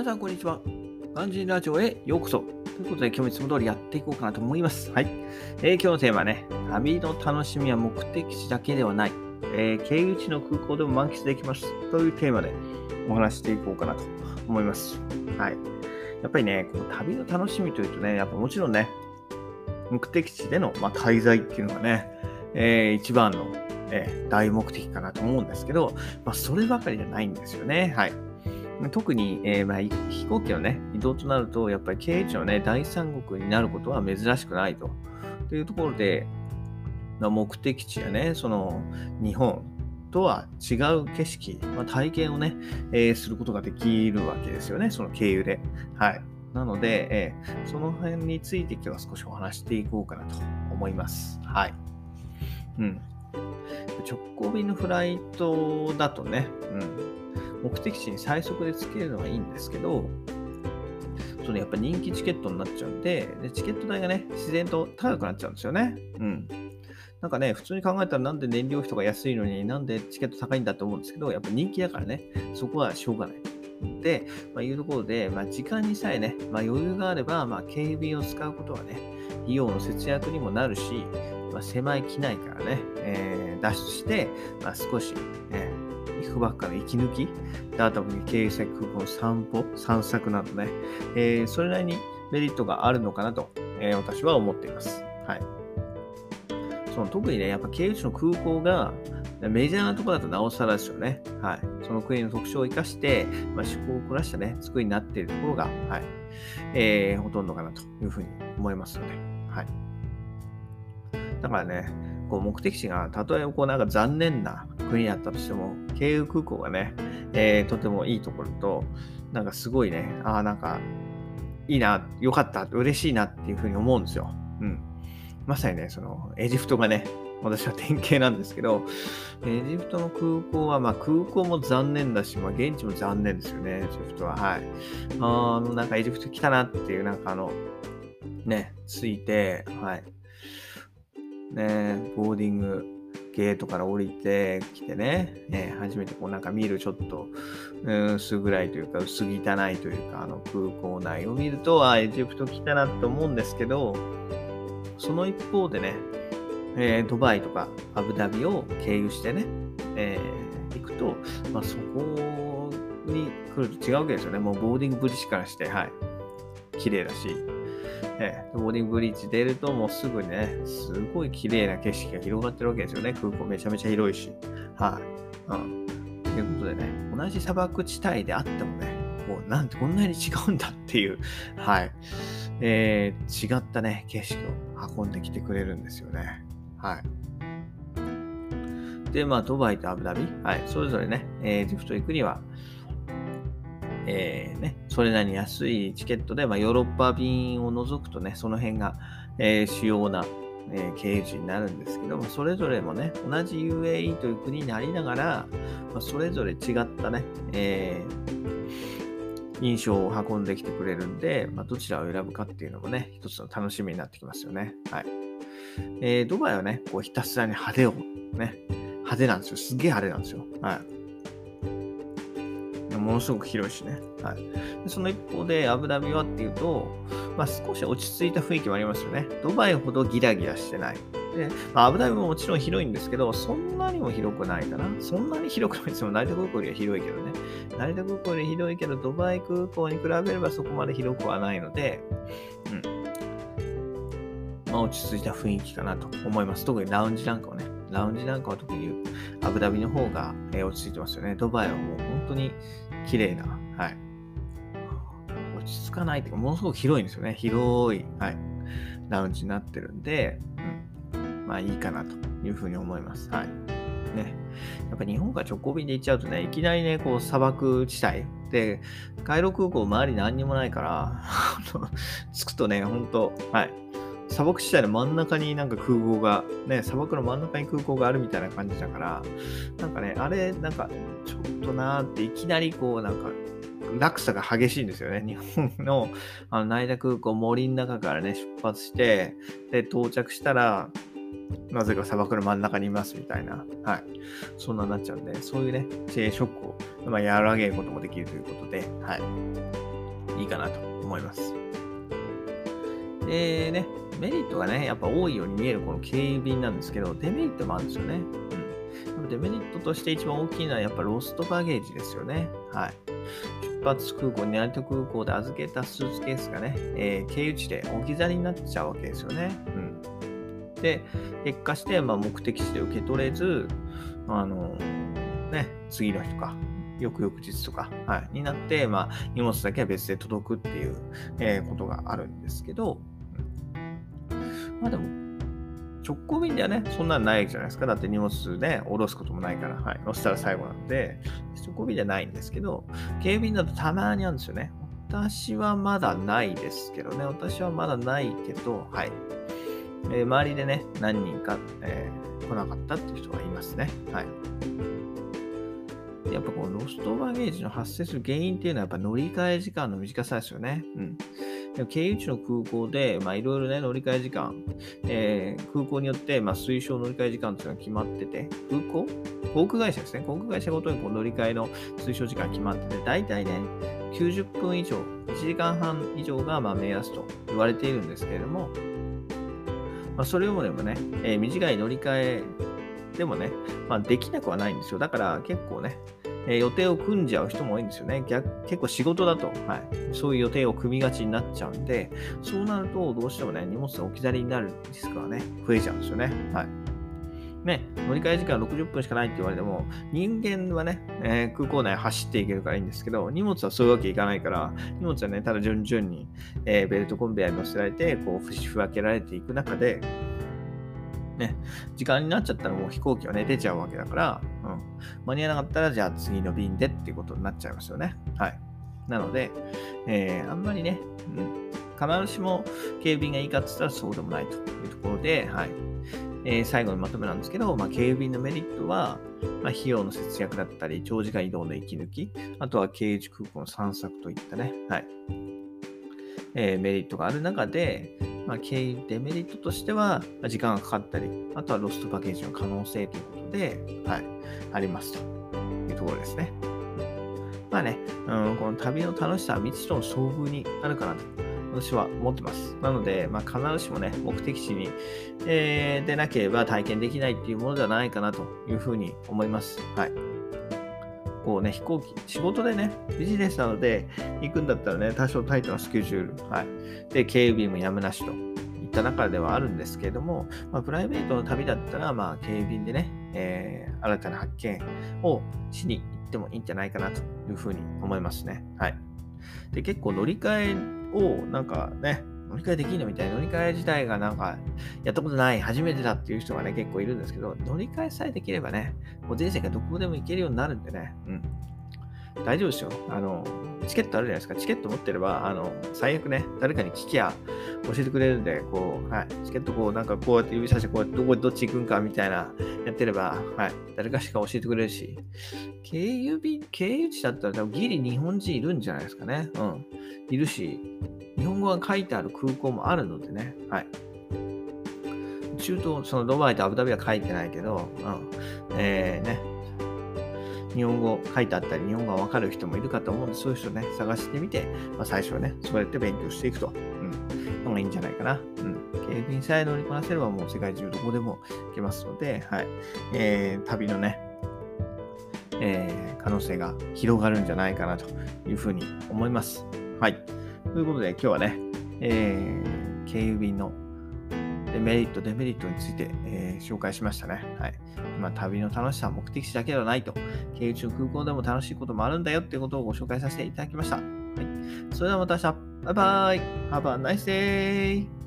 皆さん、こんにちは。ガンジーラジオへようこそ。ということで、今日もいつも通りやっていこうかなと思います。はい。えー、今日のテーマはね、旅の楽しみは目的地だけではない。えー、経由地の空港でも満喫できます。というテーマでお話していこうかなと思います。はい。やっぱりね、この旅の楽しみというとね、やっぱもちろんね、目的地での、まあ、滞在っていうのがね、えー、一番の、えー、大目的かなと思うんですけど、まあ、そればかりじゃないんですよね。はい。特に、えー、まあ、飛行機のね、移動となると、やっぱり経営地のね、第三国になることは珍しくないと。というところで、目的地やね、その日本とは違う景色、まあ、体験をね、えー、することができるわけですよね、その経由で。はい。なので、えー、その辺について今日は少しお話していこうかなと思います。はい。うん。直行便のフライトだとね、うん。目的地に最速で着けるのはいいんですけど、そのやっぱ人気チケットになっちゃうんでで、チケット代がね、自然と高くなっちゃうんですよね。うん。なんかね、普通に考えたらなんで燃料費とか安いのになんでチケット高いんだと思うんですけど、やっぱ人気だからね、そこはしょうがない。で、まあ、いうところで、まあ、時間にさえね、まあ、余裕があれば、まあ、警備を使うことはね、費用の節約にもなるし、まあ、狭い機内からね、えー、脱出して、まあ、少し、ね、行くばっかの息抜き、であとは経営先空港の散歩、散策などね、えー、それなりにメリットがあるのかなと、えー、私は思っています。はい。その特にね、やっぱ経由地の空港がメジャーなところだとなおさらですよね。はい。その国の特徴を生かして、まあ、趣向を凝らしたね、作りになっているところが、はい。えー、ほとんどかなというふうに思いますので、はい。だからね、こう目的地がたとえこうなんか残念な国だったとしても、経由空港がね、えー、とてもいいところと、なんかすごいね、ああ、なんかいいな、よかった、嬉しいなっていうふうに思うんですよ。うん。まさにね、そのエジプトがね、私は典型なんですけど、エジプトの空港は、まあ空港も残念だし、まあ現地も残念ですよね、エジプトは。はい。あの、なんかエジプト来たなっていう、なんかあの、ね、ついて、はい。ね、ボーディングゲートから降りてきてね、ね初めてこうなんか見るちょっと、うん、薄暗いというか薄汚いというか、あの空港内を見ると、あ、エジプト来たなと思うんですけど、その一方でね、えー、ドバイとかアブダビを経由してね、えー、行くと、まあ、そこに来ると違うわけですよね。もうボーディングブリッジからして、はい。綺麗だし、えー、ボーディングブリッジ出るともうすぐね、すごい綺麗な景色が広がってるわけですよね。空港めちゃめちゃ広いし。はい、うん。ということでね、同じ砂漠地帯であってもね、こうなんてこんなに違うんだっていう、はい。えー、違ったね、景色を運んできてくれるんですよね。はい。で、まあ、ドバイとアブダビ、はい、それぞれね、エジプト行くには、えー、ね、それなりに安いチケットで、まあ、ヨーロッパ便を除くとね、その辺が、えー、主要な、えー、経由地になるんですけども、それぞれもね、同じ UAE という国にありながら、まあ、それぞれ違ったね、えー、印象を運んできてくれるんで、まあ、どちらを選ぶかっていうのもね、一つの楽しみになってきますよね。はい。えー、ドバイはね、こうひたすらに派手を、ね、派手なんですよ。すげえ派手なんですよ。はい。ものすごく広いしね。はい。でその一方で、アブダビはっていうと、まあ、少し落ち着いた雰囲気もありますよね。ドバイほどギラギラしてない。で、まあ、アブダビももちろん広いんですけど、そんなにも広くないかな。そんなに広くないですよ。成田空港よりは広いけどね。成田空港より広いけど、ドバイ空港に比べればそこまで広くはないので、うん。まあ、落ち着いた雰囲気かなと思います。特にラウンジなんかはね、ラウンジなんかは特にアブダビの方が、え落ち着いてますよね。ドバイはもう本当に綺麗な、はい。落ち着かないっていうか、ものすごく広いんですよね。広い、はい。ラウンジになってるんで、うん。まあいいかなというふうに思います。はい。ね。やっぱ日本から直行便で行っちゃうとね、いきなりね、こう砂漠地帯で、カイロ空港周り何にもないから、着くとね、ほんと、はい。砂漠地帯の真ん中になんか空港が、ね、砂漠の真ん中に空港があるみたいな感じだから、なんかね、あれ、なんか、ちょっとなーっていきなりこう、なんか、落差が激しいんですよね。日本のあの成田空港、森の中からね、出発して、で、到着したら、なぜか砂漠の真ん中にいますみたいな、はい。そんなになっちゃうんで、そういうね、ショックを、まあ、和らげることもできるということで、はい。いいかなと思います。でね、メリットがね、やっぱ多いように見えるこの警備便なんですけど、デメリットもあるんですよね。うん。デメリットとして一番大きいのはやっぱロストバゲージですよね。はい。出発空港、成田空港で預けたスーツケースがね、えー、経由地で置き去りになっちゃうわけですよね。うん。で、結果して、まあ、目的地で受け取れず、あのー、ね、次の日とか、翌々日とか、はい、になって、まあ、荷物だけは別で届くっていう、えー、ことがあるんですけど、まあでも、直行便ではね、そんなんないじゃないですか。だって荷物ね、下ろすこともないから、はい、乗せたら最後なんで、直行便ではないんですけど、警備員だとたまにあるんですよね。私はまだないですけどね。私はまだないけど、はい。えー、周りでね、何人か、えー、来なかったっていう人がいますね。はい。やっぱこのロストバゲージの発生する原因っていうのはやっぱ乗り換え時間の短さですよね。うん。でも経由地の空港で、まあ、いろいろね、乗り換え時間、えー、空港によって、まあ、推奨乗り換え時間っていうのが決まってて、空港？航空会社ですね。航空会社ごとにこう乗り換えの推奨時間決まってて、大体ね、90分以上、1時間半以上がま目安と言われているんですけれども、まあ、それよりもね、えー、短い乗り換えでもね、まあ、できなくはないんですよ。だから結構ね、えー、予定を組んじゃう人も多いんですよね。逆結構仕事だと、はい、そういう予定を組みがちになっちゃうんで、そうなるとどうしてもね、荷物が置き去りになるリスクがね、増えちゃうんですよね。はい。ね、乗り換え時間60分しかないって言われても、人間はね、えー、空港内走っていけるからいいんですけど、荷物はそういうわけいかないから、荷物はね、ただ順々に、えー、ベルトコンベヤーに乗せられて、こう、ふし分けられていく中で、ね、時間になっちゃったらもう飛行機はね、出ちゃうわけだから、うん。間に合わなかったら、じゃあ次の便でっていうことになっちゃいますよね。はい。なので、えー、あんまりね、うん、必ずしも警備員がいいかって言ったらそうでもないというところで、はい。えー、最後のまとめなんですけど、まあ、警備員のメリットは、まあ、費用の節約だったり、長時間移動の息抜き、あとは経由地空港の散策といったね、はい。えー、メリットがある中で、まあ、経営デメリットとしては、時間がかかったり、あとはロストパッケージの可能性ということで、はい、ありますというところですね。まあね、うん、この旅の楽しさは未知との遭遇にあるかなと私は思ってます。なので、まあ、必ずしもね、目的地に、えー、でなければ体験できないっていうものではないかなというふうに思います。はい。こうね、飛行機、仕事でね、ビジネスなので行くんだったらね、多少タイトなスケジュール、はい。で、警備員もやむなしといった中ではあるんですけれども、まあ、プライベートの旅だったら、まあ、警備員でね、えー、新たな発見をしに行ってもいいんじゃないかなというふうに思いますね。はい。で、結構乗り換えを、なんかね、乗り換えできるの？みたいな乗り換え自体がなんかやったことない初めてだっていう人がね結構いるんですけど乗り換えさえできればねもう人生がどこでも行けるようになるんでね。うん。大丈夫ですよ。あのチケットあるじゃないですか。チケット持ってればあの最悪ね誰かに聞きゃ教えてくれるんでこうはい。チケットこうなんかこうやって指さしてこうやってどこどっち行くんかみたいなやってればはい。誰かしか教えてくれるし。経由便経由地だったら多分ギリ日本人いるんじゃないですかね。うん。いるし日本語が書いてある空港もあるのでね、はい。中東、そのドバイとアブダビは書いてないけど、うん、えー、ね、日本語書いてあったり、日本語がわかる人もいるかと思うんで、そういう人ね、探してみて、まあ、最初はね、そうやって勉強していくと、うん、のがいいんじゃないかな。うん。警備員さえ乗りこなせれば、もう世界中どこでも行けますので、はい。えー、旅のね、えー、可能性が広がるんじゃないかなというふうに思います。はい。ということで、今日はね、えー、経由便のメリット、デメリットについて、えー、紹介しましたね。はい。ま、旅の楽しさは目的地だけではないと。経由地の空港でも楽しいこともあるんだよっていうことをご紹介させていただきました。はい。それではまた明日。バイバイ。Have a nice day!